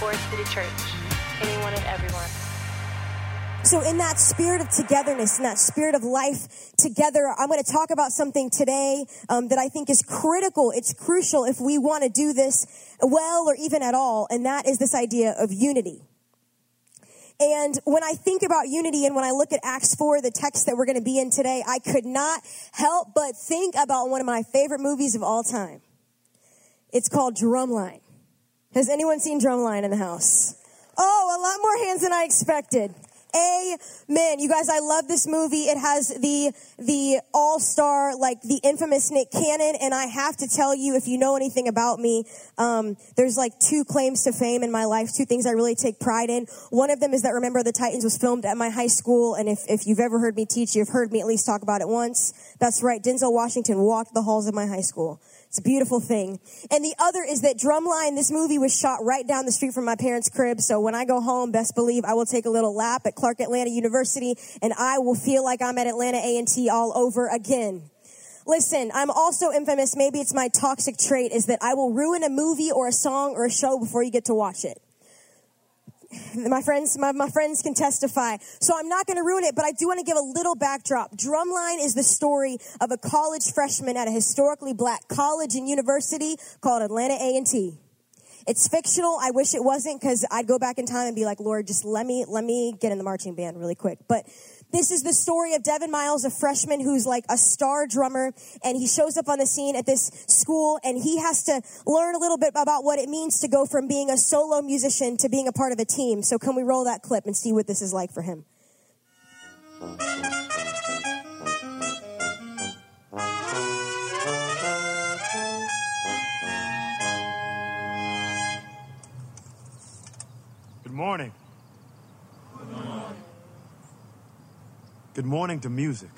Forest City Church. Anyone and everyone. So, in that spirit of togetherness, in that spirit of life together, I'm going to talk about something today um, that I think is critical. It's crucial if we want to do this well or even at all, and that is this idea of unity. And when I think about unity and when I look at Acts 4, the text that we're going to be in today, I could not help but think about one of my favorite movies of all time. It's called Drumline. Has anyone seen Drumline in the house? Oh, a lot more hands than I expected. Amen. You guys, I love this movie. It has the, the all-star, like the infamous Nick Cannon. And I have to tell you, if you know anything about me, um, there's like two claims to fame in my life, two things I really take pride in. One of them is that Remember the Titans was filmed at my high school. And if, if you've ever heard me teach, you've heard me at least talk about it once. That's right. Denzel Washington walked the halls of my high school. It's a beautiful thing. And the other is that Drumline, this movie was shot right down the street from my parents' crib. So when I go home, best believe I will take a little lap at Clark Atlanta University and I will feel like I'm at Atlanta A&T all over again. Listen, I'm also infamous. Maybe it's my toxic trait is that I will ruin a movie or a song or a show before you get to watch it my friends, my, my friends can testify. So I'm not going to ruin it, but I do want to give a little backdrop. Drumline is the story of a college freshman at a historically black college and university called Atlanta A&T. It's fictional. I wish it wasn't because I'd go back in time and be like, Lord, just let me, let me get in the marching band really quick. But this is the story of Devin Miles, a freshman who's like a star drummer, and he shows up on the scene at this school, and he has to learn a little bit about what it means to go from being a solo musician to being a part of a team. So, can we roll that clip and see what this is like for him? Good morning. Good morning to music.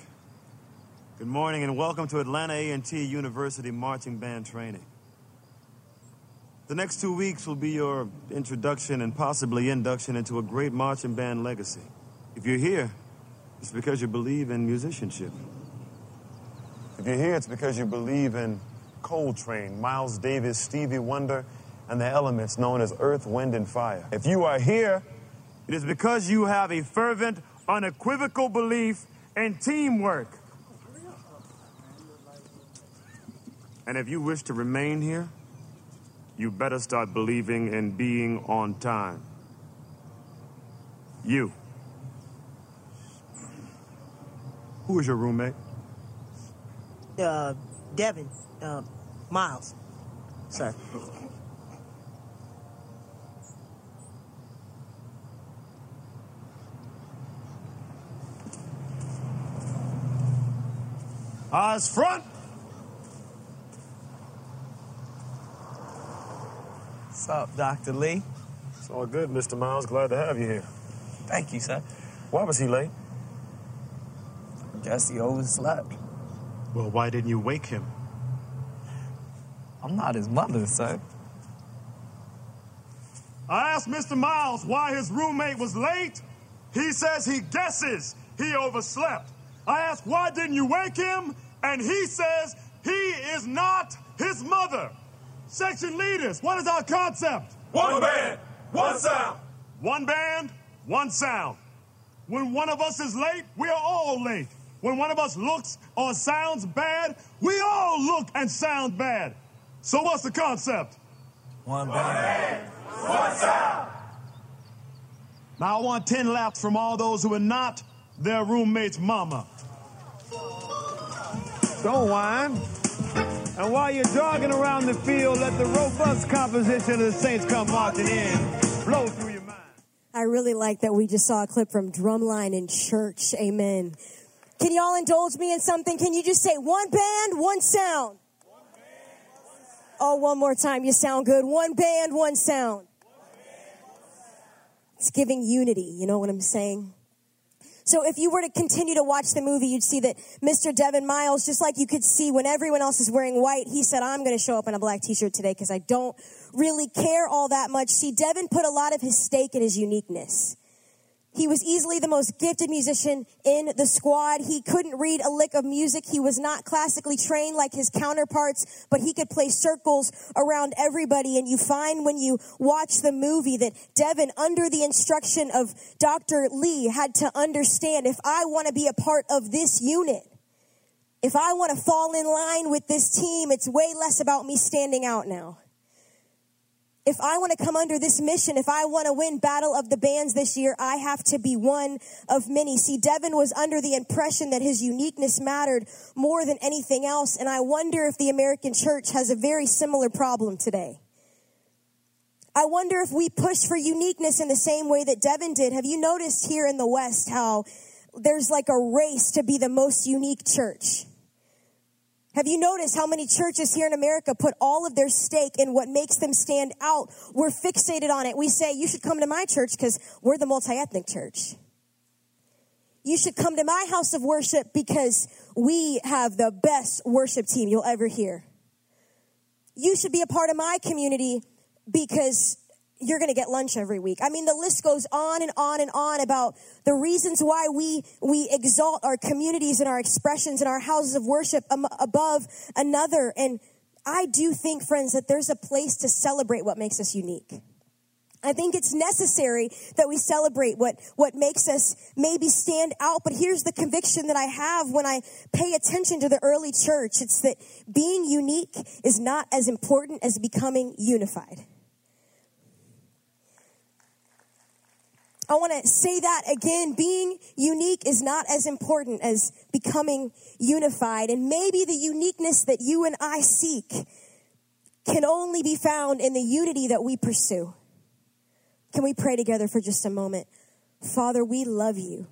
Good morning and welcome to Atlanta A&T University Marching Band Training. The next two weeks will be your introduction and possibly induction into a great marching band legacy. If you're here, it's because you believe in musicianship. If you're here, it's because you believe in Coltrane, Miles Davis, Stevie Wonder, and the elements known as earth, wind, and fire. If you are here, it is because you have a fervent unequivocal belief and teamwork. And if you wish to remain here, you better start believing in being on time. You. Who is your roommate? Uh, Devin, uh, Miles, sir. Eyes front. What's up, Dr. Lee? It's all good, Mr. Miles. Glad to have you here. Thank you, sir. Why was he late? Guess he overslept. Well, why didn't you wake him? I'm not his mother, sir. I asked Mr. Miles why his roommate was late. He says he guesses he overslept. I asked why didn't you wake him? And he says he is not his mother. Section leaders, what is our concept? One band, one sound. One band, one sound. When one of us is late, we are all late. When one of us looks or sounds bad, we all look and sound bad. So what's the concept? One band. One sound. Now I want 10 laps from all those who are not their roommate's mama. Don't whine. And while you're jogging around the field, let the robust composition of the Saints come marching in. Blow through your mind. I really like that we just saw a clip from Drumline in church. Amen. Can y'all indulge me in something? Can you just say one band, one sound? Oh, one more time. You sound good. One band, one sound. It's giving unity. You know what I'm saying? So if you were to continue to watch the movie, you'd see that Mr. Devin Miles, just like you could see when everyone else is wearing white, he said, I'm going to show up in a black t-shirt today because I don't really care all that much. See, Devin put a lot of his stake in his uniqueness. He was easily the most gifted musician in the squad. He couldn't read a lick of music. He was not classically trained like his counterparts, but he could play circles around everybody. And you find when you watch the movie that Devin, under the instruction of Dr. Lee, had to understand if I want to be a part of this unit, if I want to fall in line with this team, it's way less about me standing out now if I want to come under this mission, if I want to win Battle of the Bands this year, I have to be one of many. See, Devin was under the impression that his uniqueness mattered more than anything else, and I wonder if the American church has a very similar problem today. I wonder if we push for uniqueness in the same way that Devin did. Have you noticed here in the West how there's like a race to be the most unique church? Have you noticed how many churches here in America put all of their stake in what makes them stand out? We're fixated on it. We say, you should come to my church because we're the multi-ethnic church. You should come to my house of worship because we have the best worship team you'll ever hear. You should be a part of my community because you're going to get lunch every week. I mean, the list goes on and on and on about the reasons why we, we exalt our communities and our expressions and our houses of worship above another. And I do think, friends, that there's a place to celebrate what makes us unique. I think it's necessary that we celebrate what, what makes us maybe stand out. But here's the conviction that I have when I pay attention to the early church. It's that being unique is not as important as becoming unified. I want to say that again. Being unique is not as important as becoming unified. And maybe the uniqueness that you and I seek can only be found in the unity that we pursue. Can we pray together for just a moment? Father, we love you.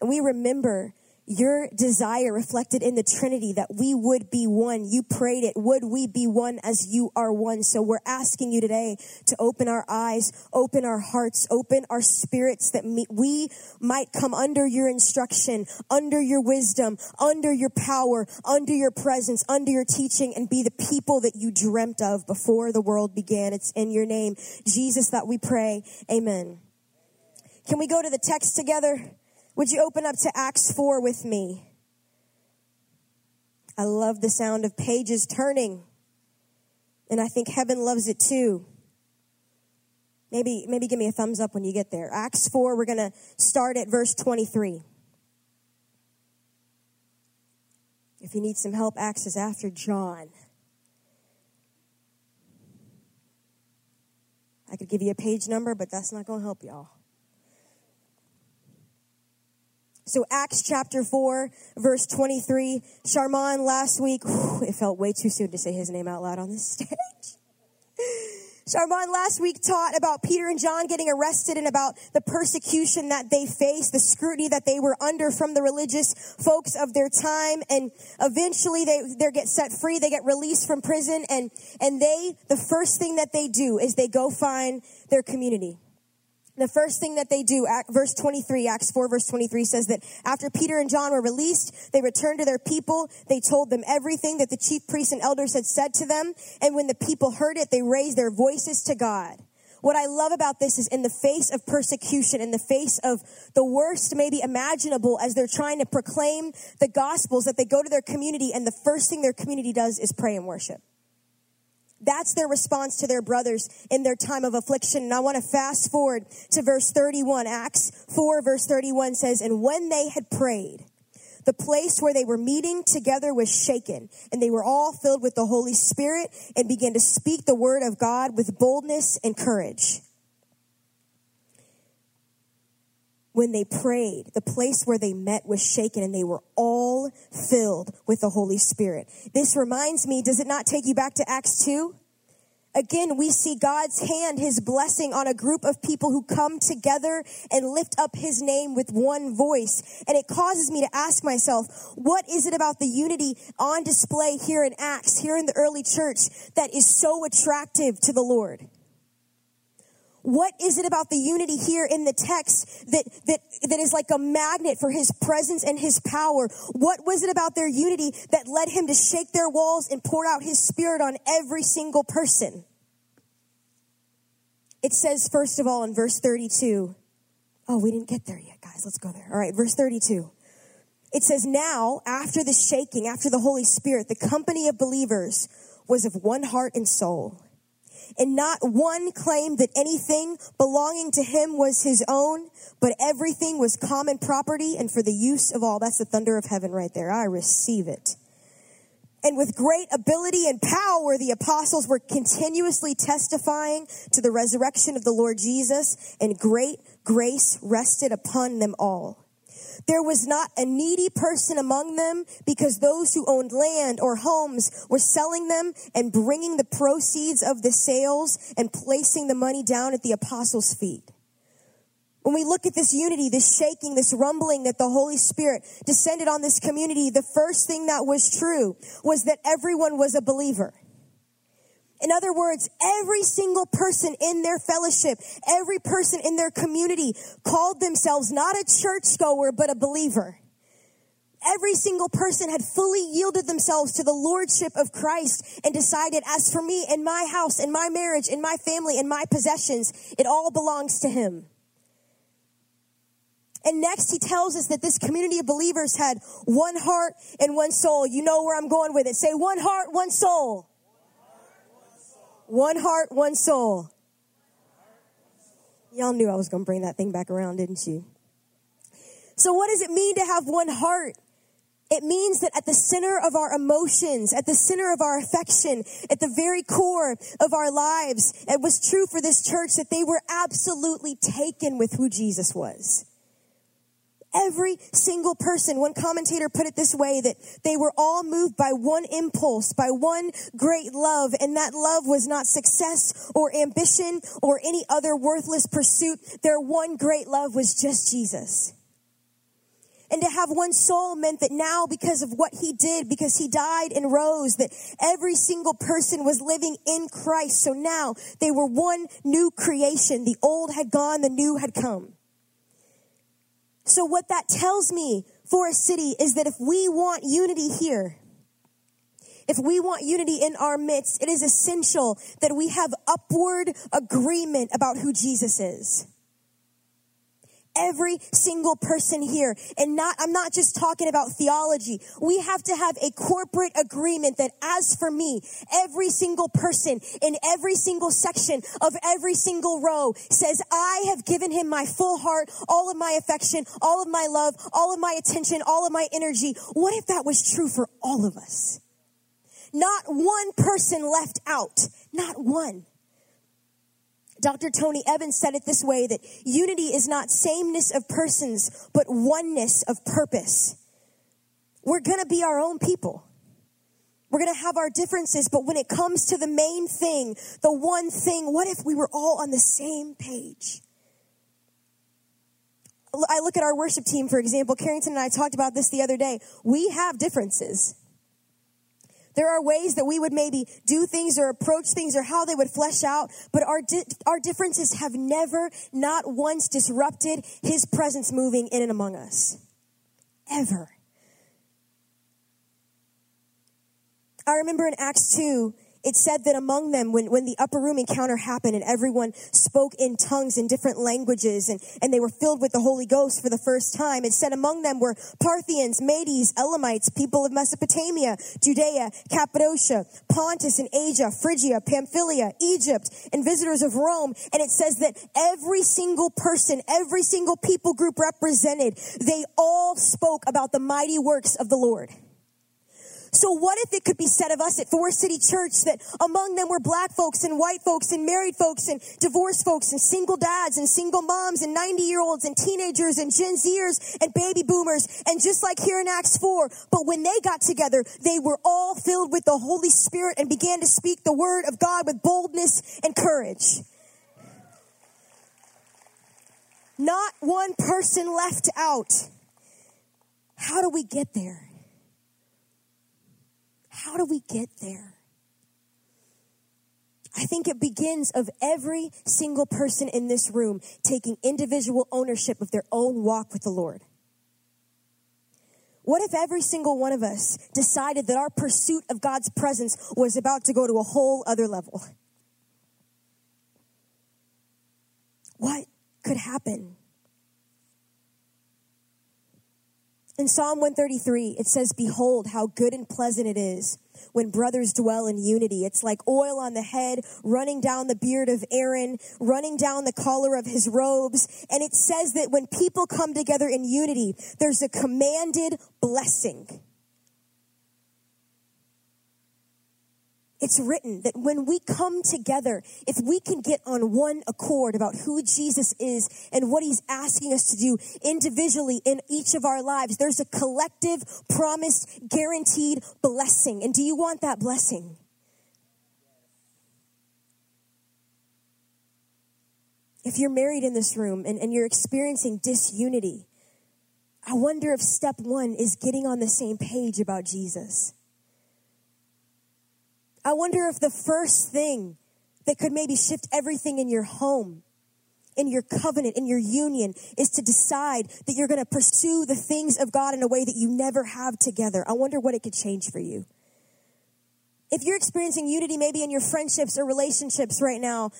And we remember your desire reflected in the Trinity that we would be one. You prayed it. Would we be one as you are one? So we're asking you today to open our eyes, open our hearts, open our spirits that we might come under your instruction, under your wisdom, under your power, under your presence, under your teaching and be the people that you dreamt of before the world began. It's in your name, Jesus, that we pray. Amen. Can we go to the text together? Would you open up to Acts 4 with me? I love the sound of pages turning. And I think heaven loves it too. Maybe, maybe give me a thumbs up when you get there. Acts 4, we're going to start at verse 23. If you need some help, Acts is after John. I could give you a page number, but that's not going to help y'all. So Acts chapter 4, verse 23. Charmant last week, whew, it felt way too soon to say his name out loud on this stage. Charmant last week taught about Peter and John getting arrested and about the persecution that they faced, the scrutiny that they were under from the religious folks of their time. And eventually they, they get set free. They get released from prison and, and they, the first thing that they do is they go find their community. The first thing that they do, verse 23, Acts 4, verse 23 says that after Peter and John were released, they returned to their people. They told them everything that the chief priests and elders had said to them. And when the people heard it, they raised their voices to God. What I love about this is in the face of persecution, in the face of the worst maybe imaginable as they're trying to proclaim the gospels that they go to their community and the first thing their community does is pray and worship. That's their response to their brothers in their time of affliction. And I want to fast forward to verse 31. Acts 4 verse 31 says, And when they had prayed, the place where they were meeting together was shaken, and they were all filled with the Holy Spirit and began to speak the word of God with boldness and courage. When they prayed, the place where they met was shaken and they were all filled with the Holy Spirit. This reminds me, does it not take you back to Acts 2? Again, we see God's hand, his blessing on a group of people who come together and lift up his name with one voice. And it causes me to ask myself, what is it about the unity on display here in Acts, here in the early church, that is so attractive to the Lord? What is it about the unity here in the text that, that, that is like a magnet for his presence and his power? What was it about their unity that led him to shake their walls and pour out his spirit on every single person? It says, first of all, in verse 32, Oh, we didn't get there yet, guys. Let's go there. All right, verse 32. It says, Now, after the shaking, after the Holy Spirit, the company of believers was of one heart and soul. And not one claimed that anything belonging to him was his own, but everything was common property and for the use of all. That's the thunder of heaven right there. I receive it. And with great ability and power, the apostles were continuously testifying to the resurrection of the Lord Jesus, and great grace rested upon them all. There was not a needy person among them because those who owned land or homes were selling them and bringing the proceeds of the sales and placing the money down at the apostles' feet. When we look at this unity, this shaking, this rumbling that the Holy Spirit descended on this community, the first thing that was true was that everyone was a believer. In other words, every single person in their fellowship, every person in their community called themselves not a churchgoer, but a believer. Every single person had fully yielded themselves to the lordship of Christ and decided, as for me and my house and my marriage and my family and my possessions, it all belongs to him. And next, he tells us that this community of believers had one heart and one soul. You know where I'm going with it. Say one heart, one soul. One heart, one soul. Y'all knew I was going to bring that thing back around, didn't you? So, what does it mean to have one heart? It means that at the center of our emotions, at the center of our affection, at the very core of our lives, it was true for this church that they were absolutely taken with who Jesus was. Every single person, one commentator put it this way that they were all moved by one impulse, by one great love, and that love was not success or ambition or any other worthless pursuit. Their one great love was just Jesus. And to have one soul meant that now, because of what he did, because he died and rose, that every single person was living in Christ. So now they were one new creation. The old had gone, the new had come. So what that tells me Forest City is that if we want unity here, if we want unity in our midst, it is essential that we have upward agreement about who Jesus is every single person here. And not, I'm not just talking about theology. We have to have a corporate agreement that as for me, every single person in every single section of every single row says, I have given him my full heart, all of my affection, all of my love, all of my attention, all of my energy. What if that was true for all of us? Not one person left out. Not one. Dr. Tony Evans said it this way that unity is not sameness of persons, but oneness of purpose. We're going to be our own people. We're going to have our differences, but when it comes to the main thing, the one thing, what if we were all on the same page? I look at our worship team, for example. Carrington and I talked about this the other day. We have differences. There are ways that we would maybe do things or approach things or how they would flesh out, but our, di- our differences have never, not once disrupted his presence moving in and among us. Ever. I remember in Acts 2, it said that among them, when, when the upper room encounter happened and everyone spoke in tongues in different languages and, and they were filled with the Holy Ghost for the first time, it said among them were Parthians, Medes, Elamites, people of Mesopotamia, Judea, Cappadocia, Pontus and Asia, Phrygia, Pamphylia, Egypt, and visitors of Rome. And it says that every single person, every single people group represented, they all spoke about the mighty works of the Lord. So what if it could be said of us at Forest City Church that among them were black folks and white folks and married folks and divorced folks and single dads and single moms and 90 year olds and teenagers and Gen Zers and baby boomers and just like here in Acts 4. But when they got together, they were all filled with the Holy Spirit and began to speak the word of God with boldness and courage. Not one person left out. How do we get there? How do we get there? I think it begins of every single person in this room taking individual ownership of their own walk with the Lord. What if every single one of us decided that our pursuit of God's presence was about to go to a whole other level? What could happen? In Psalm 133, it says, Behold, how good and pleasant it is when brothers dwell in unity. It's like oil on the head, running down the beard of Aaron, running down the collar of his robes. And it says that when people come together in unity, there's a commanded blessing. It's written that when we come together, if we can get on one accord about who Jesus is and what he's asking us to do individually in each of our lives, there's a collective, promised, guaranteed blessing. And do you want that blessing? If you're married in this room and, and you're experiencing disunity, I wonder if step one is getting on the same page about Jesus. I wonder if the first thing that could maybe shift everything in your home, in your covenant, in your union, is to decide that you're going to pursue the things of God in a way that you never have together. I wonder what it could change for you. If you're experiencing unity maybe in your friendships or relationships right now,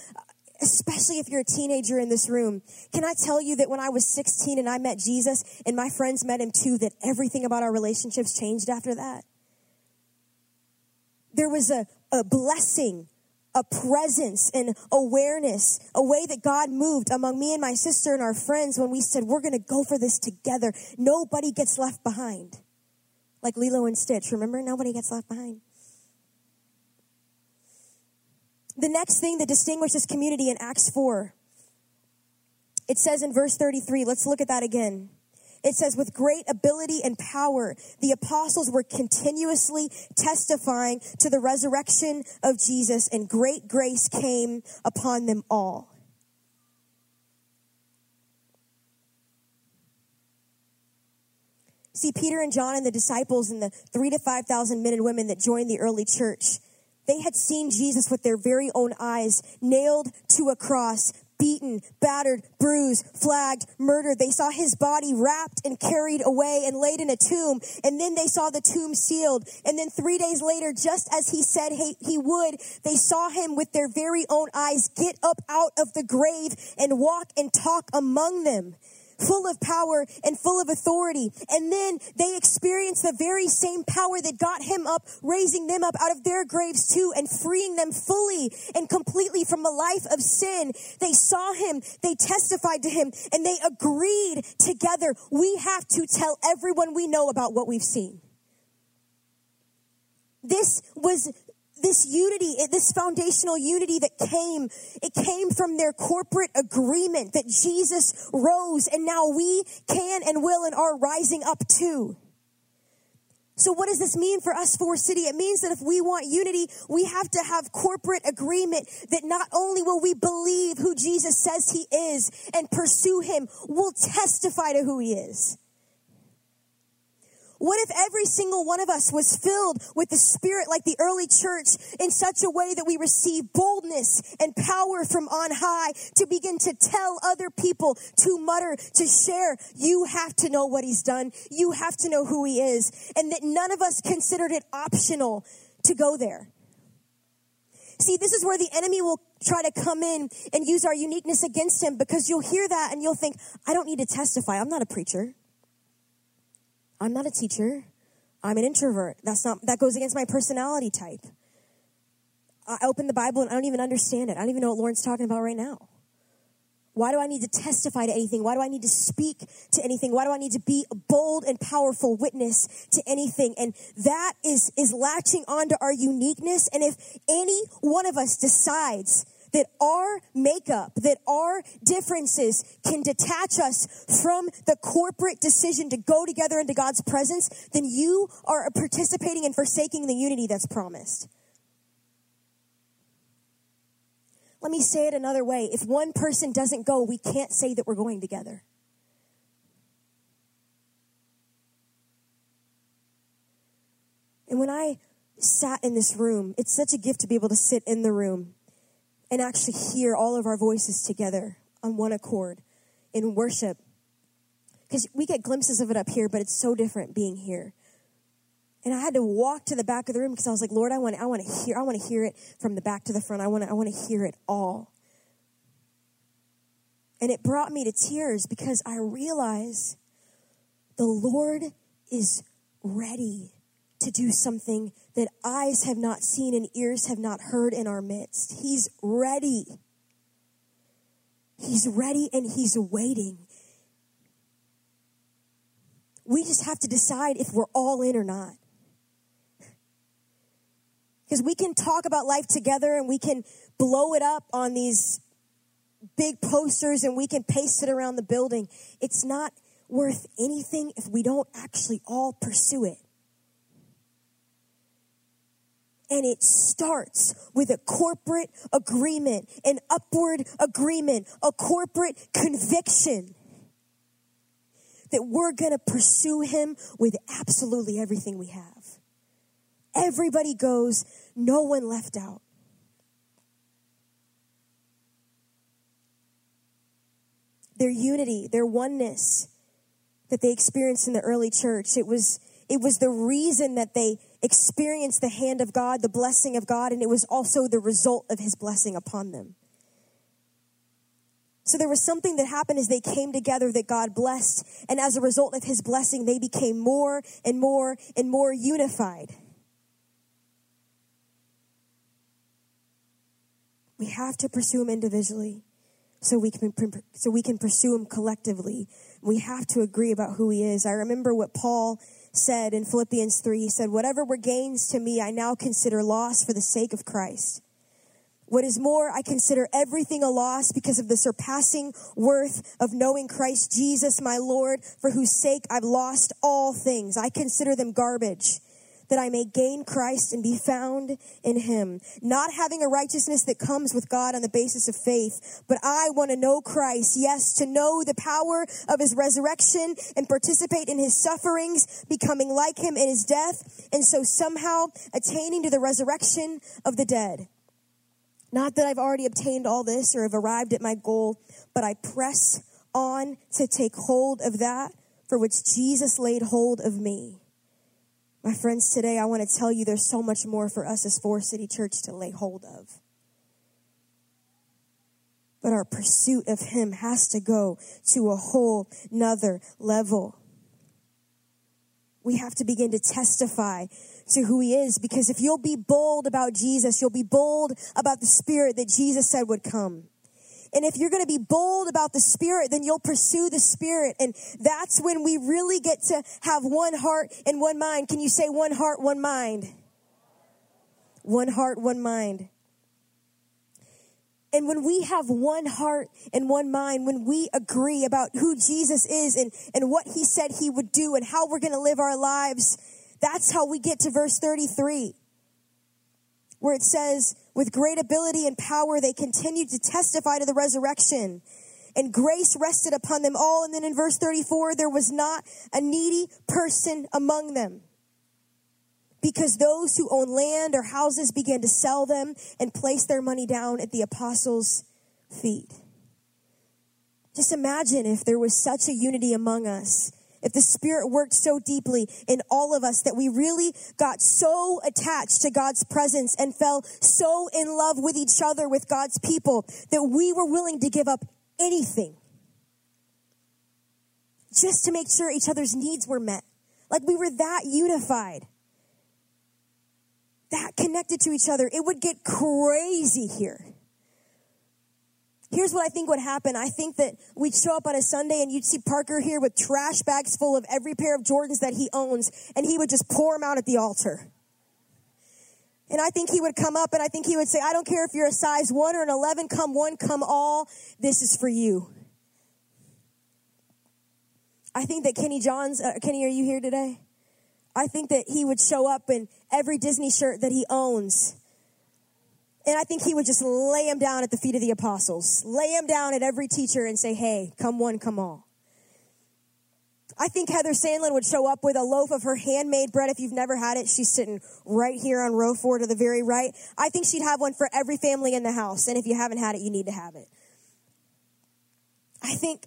especially if you're a teenager in this room, can I tell you that when I was 16 and I met Jesus and my friends met him too, that everything about our relationships changed after that? There was a, a blessing, a presence, and awareness, a way that God moved among me and my sister and our friends when we said, We're going to go for this together. Nobody gets left behind. Like Lilo and Stitch, remember? Nobody gets left behind. The next thing that distinguishes community in Acts 4, it says in verse 33, let's look at that again. It says, with great ability and power, the apostles were continuously testifying to the resurrection of Jesus, and great grace came upon them all. See, Peter and John and the disciples and the three to 5,000 men and women that joined the early church, they had seen Jesus with their very own eyes, nailed to a cross, beaten, battered, bruised, flagged, murdered. They saw his body wrapped and carried away and laid in a tomb. And then they saw the tomb sealed. And then three days later, just as he said he, he would, they saw him with their very own eyes get up out of the grave and walk and talk among them full of power and full of authority. And then they experienced the very same power that got him up, raising them up out of their graves too, and freeing them fully and completely from a life of sin. They saw him, they testified to him, and they agreed together. We have to tell everyone we know about what we've seen. This was this unity, this foundational unity that came, it came from their corporate agreement that Jesus rose and now we can and will and are rising up too. So what does this mean for us Forest City? It means that if we want unity, we have to have corporate agreement that not only will we believe who Jesus says he is and pursue him, we'll testify to who he is. What if every single one of us was filled with the Spirit like the early church in such a way that we receive boldness and power from on high to begin to tell other people, to mutter, to share? You have to know what He's done. You have to know who He is. And that none of us considered it optional to go there. See, this is where the enemy will try to come in and use our uniqueness against him because you'll hear that and you'll think, I don't need to testify. I'm not a preacher. I'm not a teacher. I'm an introvert. That's not, that goes against my personality type. I open the Bible and I don't even understand it. I don't even know what Lauren's talking about right now. Why do I need to testify to anything? Why do I need to speak to anything? Why do I need to be a bold and powerful witness to anything? And that is, is latching onto our uniqueness. And if any one of us decides that our makeup, that our differences can detach us from the corporate decision to go together into God's presence, then you are participating in forsaking the unity that's promised. Let me say it another way. If one person doesn't go, we can't say that we're going together. And when I sat in this room, it's such a gift to be able to sit in the room and actually hear all of our voices together on one accord in worship. Because we get glimpses of it up here, but it's so different being here. And I had to walk to the back of the room because I was like, Lord, I want, I want to hear, I want to hear it from the back to the front. I want to, I want to hear it all. And it brought me to tears because I realize the Lord is ready to do something that eyes have not seen and ears have not heard in our midst. He's ready. He's ready and he's waiting. We just have to decide if we're all in or not. Because we can talk about life together and we can blow it up on these big posters and we can paste it around the building. It's not worth anything if we don't actually all pursue it. And it starts with a corporate agreement, an upward agreement, a corporate conviction that we're going to pursue him with absolutely everything we have. Everybody goes, no one left out. Their unity, their oneness that they experienced in the early church, it was, it was the reason that they experienced the hand of God, the blessing of God, and it was also the result of his blessing upon them. So there was something that happened as they came together that God blessed, and as a result of his blessing, they became more and more and more unified. We have to pursue him individually so we can so we can pursue him collectively. We have to agree about who he is. I remember what Paul said in Philippians 3. He said, "Whatever were gains to me, I now consider loss for the sake of Christ." What is more, I consider everything a loss because of the surpassing worth of knowing Christ Jesus, my Lord, for whose sake I've lost all things. I consider them garbage that I may gain Christ and be found in him, not having a righteousness that comes with God on the basis of faith, but I want to know Christ, yes, to know the power of his resurrection and participate in his sufferings, becoming like him in his death, and so somehow attaining to the resurrection of the dead. Not that I've already obtained all this or have arrived at my goal, but I press on to take hold of that for which Jesus laid hold of me. My friends, today I want to tell you there's so much more for us as Forest City Church to lay hold of. But our pursuit of Him has to go to a whole nother level. We have to begin to testify to who He is because if you'll be bold about Jesus, you'll be bold about the Spirit that Jesus said would come. And if you're going to be bold about the Spirit, then you'll pursue the Spirit. And that's when we really get to have one heart and one mind. Can you say one heart, one mind? One heart, one mind. And when we have one heart and one mind, when we agree about who Jesus is and, and what he said he would do and how we're going to live our lives, that's how we get to verse 33 where it says, with great ability and power, they continued to testify to the resurrection. And grace rested upon them all. And then in verse 34, there was not a needy person among them. Because those who own land or houses began to sell them and place their money down at the apostles' feet. Just imagine if there was such a unity among us if the Spirit worked so deeply in all of us that we really got so attached to God's presence and fell so in love with each other, with God's people, that we were willing to give up anything just to make sure each other's needs were met. Like we were that unified, that connected to each other. It would get crazy here. Here's what I think would happen. I think that we'd show up on a Sunday and you'd see Parker here with trash bags full of every pair of Jordans that he owns, and he would just pour them out at the altar. And I think he would come up and I think he would say, I don't care if you're a size one or an 11, come one, come all. This is for you. I think that Kenny Johns, uh, Kenny, are you here today? I think that he would show up in every Disney shirt that he owns and I think he would just lay him down at the feet of the apostles, lay him down at every teacher and say, hey, come one, come all. I think Heather Sandlin would show up with a loaf of her handmade bread. If you've never had it, she's sitting right here on row four to the very right. I think she'd have one for every family in the house. And if you haven't had it, you need to have it. I think.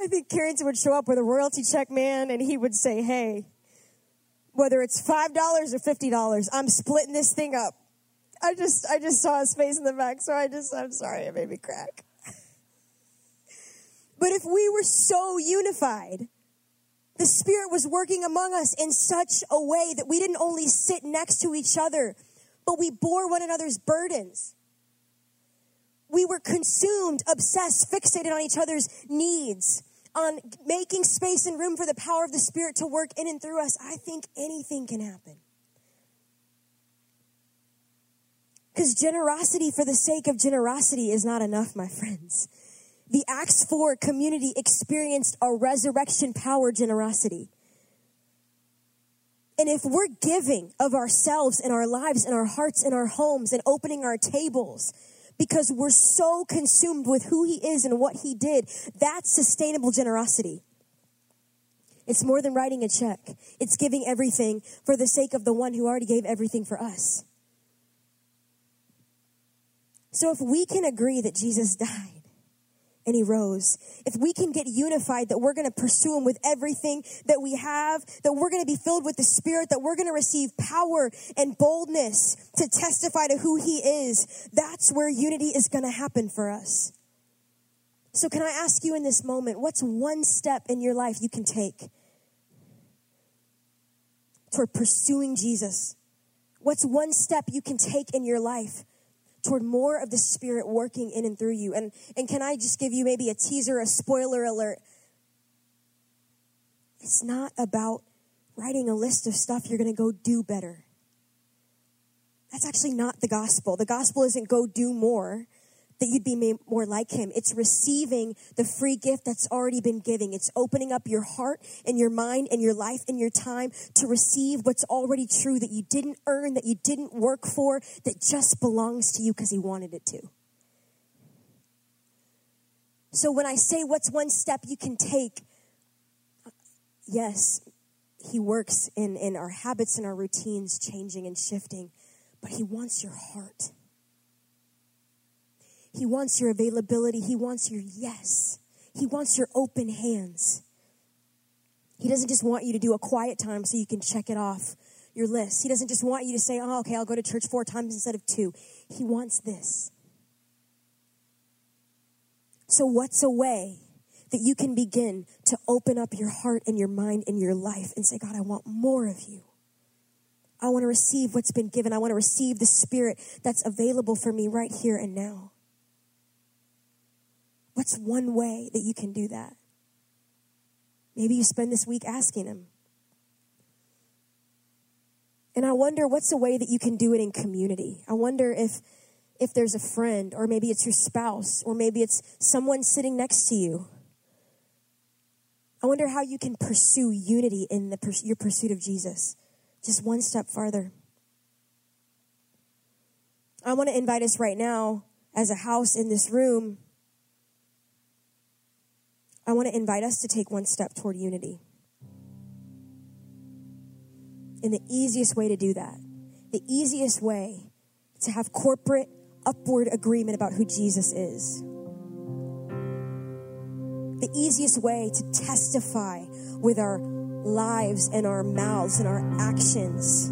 I think Carrington would show up with a royalty check man and he would say, Hey, whether it's $5 or $50, I'm splitting this thing up. I just, I just saw his face in the back, so I just, I'm sorry, it made me crack. But if we were so unified, the Spirit was working among us in such a way that we didn't only sit next to each other, but we bore one another's burdens. We were consumed, obsessed, fixated on each other's needs, on making space and room for the power of the Spirit to work in and through us. I think anything can happen. Because generosity for the sake of generosity is not enough, my friends. The Acts 4 community experienced a resurrection power generosity. And if we're giving of ourselves and our lives and our hearts and our homes and opening our tables because we're so consumed with who He is and what He did, that's sustainable generosity. It's more than writing a check. It's giving everything for the sake of the one who already gave everything for us. So if we can agree that Jesus died, and he rose. If we can get unified that we're going to pursue him with everything that we have, that we're going to be filled with the spirit, that we're going to receive power and boldness to testify to who he is, that's where unity is going to happen for us. So can I ask you in this moment, what's one step in your life you can take toward pursuing Jesus? What's one step you can take in your life toward more of the Spirit working in and through you. And, and can I just give you maybe a teaser, a spoiler alert? It's not about writing a list of stuff you're going to go do better. That's actually not the gospel. The gospel isn't go do more that you'd be more like him. It's receiving the free gift that's already been given. It's opening up your heart and your mind and your life and your time to receive what's already true that you didn't earn, that you didn't work for, that just belongs to you because he wanted it to. So when I say what's one step you can take, yes, he works in, in our habits and our routines changing and shifting, but he wants your heart. He wants your availability. He wants your yes. He wants your open hands. He doesn't just want you to do a quiet time so you can check it off your list. He doesn't just want you to say, oh, okay, I'll go to church four times instead of two. He wants this. So, what's a way that you can begin to open up your heart and your mind and your life and say, God, I want more of you? I want to receive what's been given. I want to receive the spirit that's available for me right here and now. What's one way that you can do that? Maybe you spend this week asking Him. And I wonder what's a way that you can do it in community. I wonder if if there's a friend or maybe it's your spouse or maybe it's someone sitting next to you. I wonder how you can pursue unity in the, your pursuit of Jesus. Just one step farther. I want to invite us right now as a house in this room I want to invite us to take one step toward unity. And the easiest way to do that, the easiest way to have corporate upward agreement about who Jesus is, the easiest way to testify with our lives and our mouths and our actions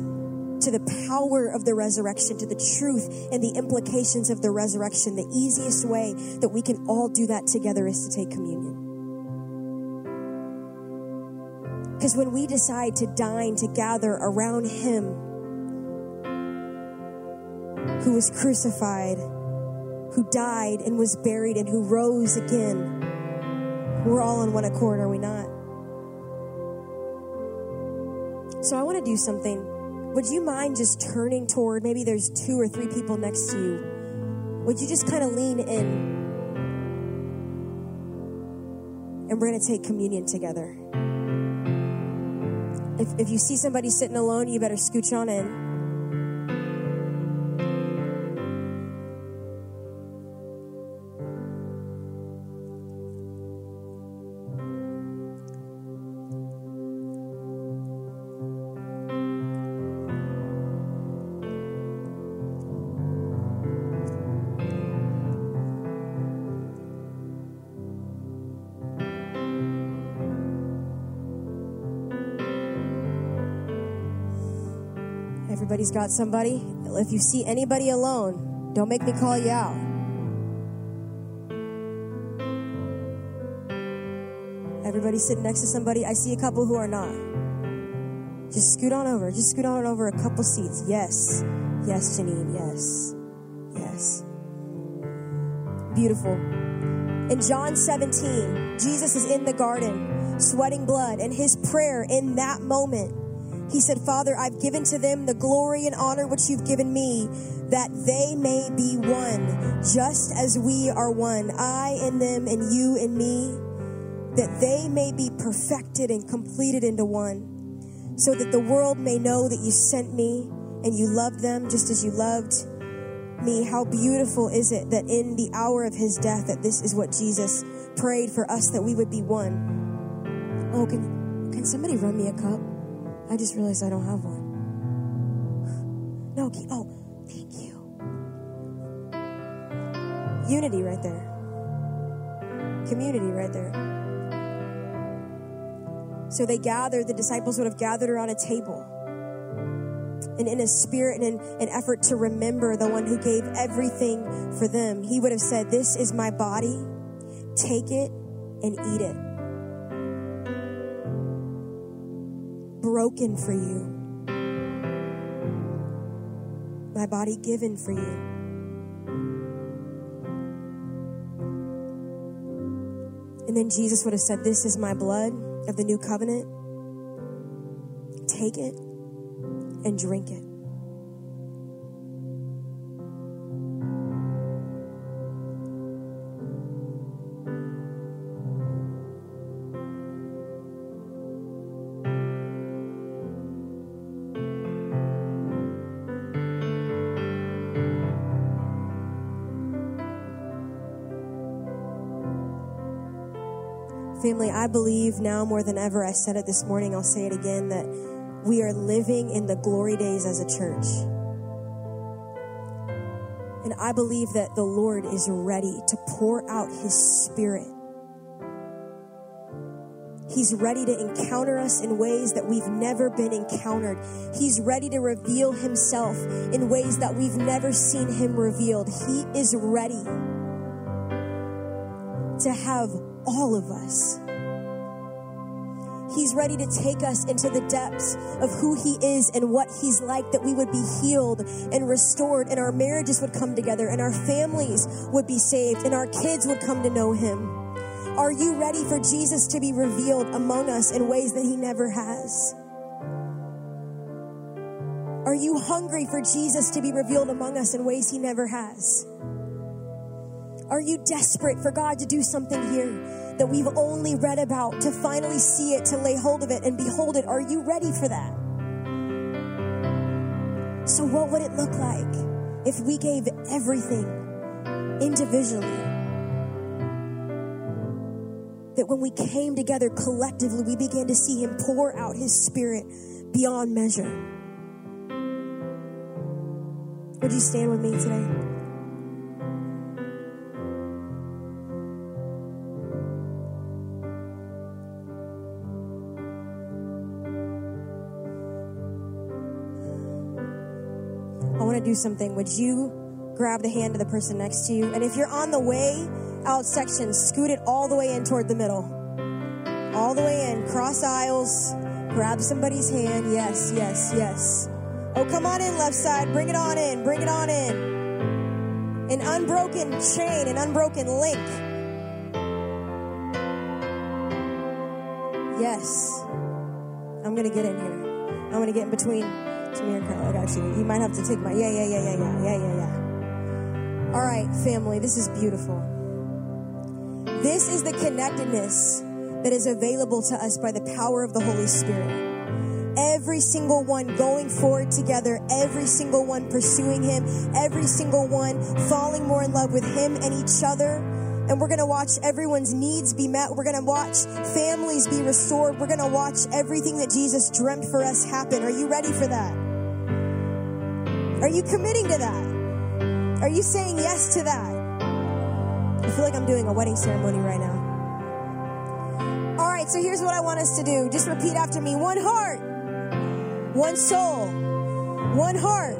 to the power of the resurrection, to the truth and the implications of the resurrection, the easiest way that we can all do that together is to take communion. Because when we decide to dine, to gather around Him who was crucified, who died and was buried, and who rose again, we're all on one accord, are we not? So I want to do something. Would you mind just turning toward maybe there's two or three people next to you? Would you just kind of lean in? And we're going to take communion together. If, if you see somebody sitting alone, you better scooch on in. Everybody's got somebody. If you see anybody alone, don't make me call you out. Everybody sitting next to somebody. I see a couple who are not. Just scoot on over. Just scoot on over a couple seats. Yes. Yes, Janine. Yes. Yes. Beautiful. In John 17, Jesus is in the garden, sweating blood, and his prayer in that moment, he said, Father, I've given to them the glory and honor which you've given me, that they may be one, just as we are one, I in them and you in me, that they may be perfected and completed into one, so that the world may know that you sent me and you loved them just as you loved me. How beautiful is it that in the hour of his death, that this is what Jesus prayed for us, that we would be one. Oh, can, can somebody run me a cup? I just realized I don't have one. No, keep, oh, thank you. Unity right there. Community right there. So they gathered, the disciples would have gathered around a table and in a spirit and an effort to remember the one who gave everything for them, he would have said, This is my body, take it and eat it. Broken for you, my body given for you. And then Jesus would have said, This is my blood of the new covenant. Take it and drink it. Family, I believe now more than ever, I said it this morning, I'll say it again, that we are living in the glory days as a church. And I believe that the Lord is ready to pour out his spirit. He's ready to encounter us in ways that we've never been encountered. He's ready to reveal himself in ways that we've never seen him revealed. He is ready to have all of us. He's ready to take us into the depths of who He is and what He's like, that we would be healed and restored, and our marriages would come together, and our families would be saved, and our kids would come to know Him. Are you ready for Jesus to be revealed among us in ways that He never has? Are you hungry for Jesus to be revealed among us in ways He never has? Are you desperate for God to do something here that we've only read about, to finally see it, to lay hold of it and behold it? Are you ready for that? So, what would it look like if we gave everything individually? That when we came together collectively, we began to see Him pour out His Spirit beyond measure. Would you stand with me today? Do something. Would you grab the hand of the person next to you? And if you're on the way out section, scoot it all the way in toward the middle. All the way in. Cross aisles. Grab somebody's hand. Yes, yes, yes. Oh, come on in, left side. Bring it on in. Bring it on in. An unbroken chain, an unbroken link. Yes. I'm going to get in here. I'm going to get in between Carla. I got you. You might have to take my, yeah, yeah, yeah, yeah, yeah, yeah, yeah, yeah. All right, family, this is beautiful. This is the connectedness that is available to us by the power of the Holy Spirit. Every single one going forward together, every single one pursuing Him, every single one falling more in love with Him and each other. And we're going to watch everyone's needs be met. We're going to watch families be restored. We're going to watch everything that Jesus dreamt for us happen. Are you ready for that? Are you committing to that? Are you saying yes to that? I feel like I'm doing a wedding ceremony right now. All right, so here's what I want us to do. Just repeat after me one heart, one soul, one heart,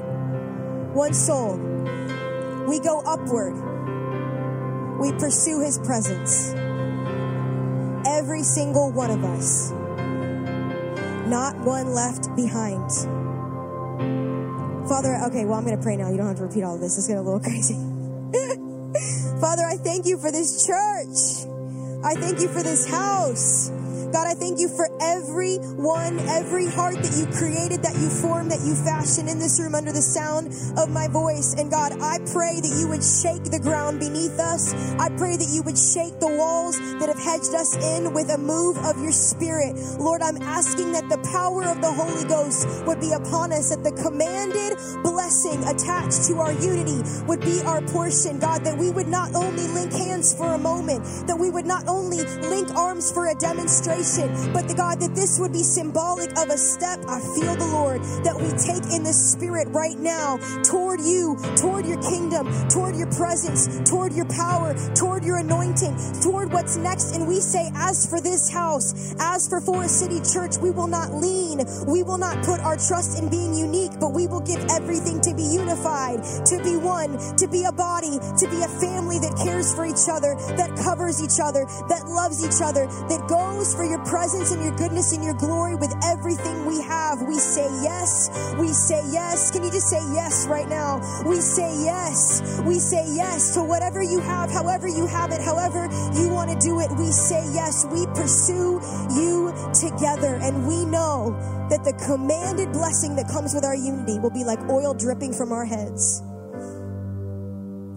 one soul. We go upward, we pursue his presence. Every single one of us. Not one left behind. Father, okay, well, I'm going to pray now. You don't have to repeat all of this. It's getting a little crazy. Father, I thank you for this church. I thank you for this house. God, I thank you for every one, every heart that you created, that you formed, that you fashioned in this room under the sound of my voice. And God, I pray that you would shake the ground beneath us. I pray that you would shake the walls that have hedged us in with a move of your spirit. Lord, I'm asking that the power of the Holy Ghost would be upon us, that the commanded blessing attached to our unity would be our portion. God, that we would not only link hands for a moment, that we would not only link arms for a demonstration, but the God, that this would be symbolic of a step, I feel the Lord, that we take in the spirit right now toward you, toward your kingdom, toward your presence, toward your power, toward your anointing, toward what's next. And we say, as for this house, as for Forest City Church, we will not lean, we will not put our trust in being unique, but we will give everything to be unified, to be one, to be a body, to be a family that cares for each other, that covers each other, that loves each other, that goes for your presence and your goodness and your glory with everything we have. We say yes. We say yes. Can you just say yes right now? We say yes. We say yes to whatever you have, however you have it, however you want to do it. We say yes. We pursue you together and we know that the commanded blessing that comes with our unity will be like oil dripping from our heads.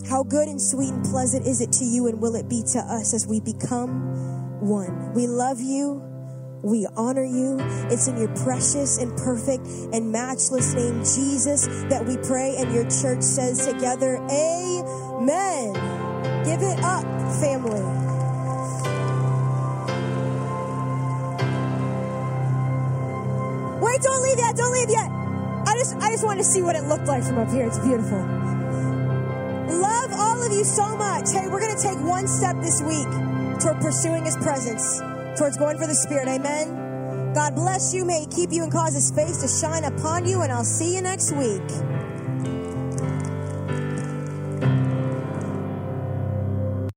How good and sweet and pleasant is it to you, and will it be to us as we become one? We love you. We honor you. It's in your precious and perfect and matchless name, Jesus, that we pray. And your church says together, Amen. Give it up, family. Wait, don't leave yet. Don't leave yet. I just, I just want to see what it looked like from up here. It's beautiful. Love all of you so much. Hey, we're going to take one step this week toward pursuing his presence, towards going for the Spirit. Amen. God bless you. May he keep you and cause his face to shine upon you, and I'll see you next week.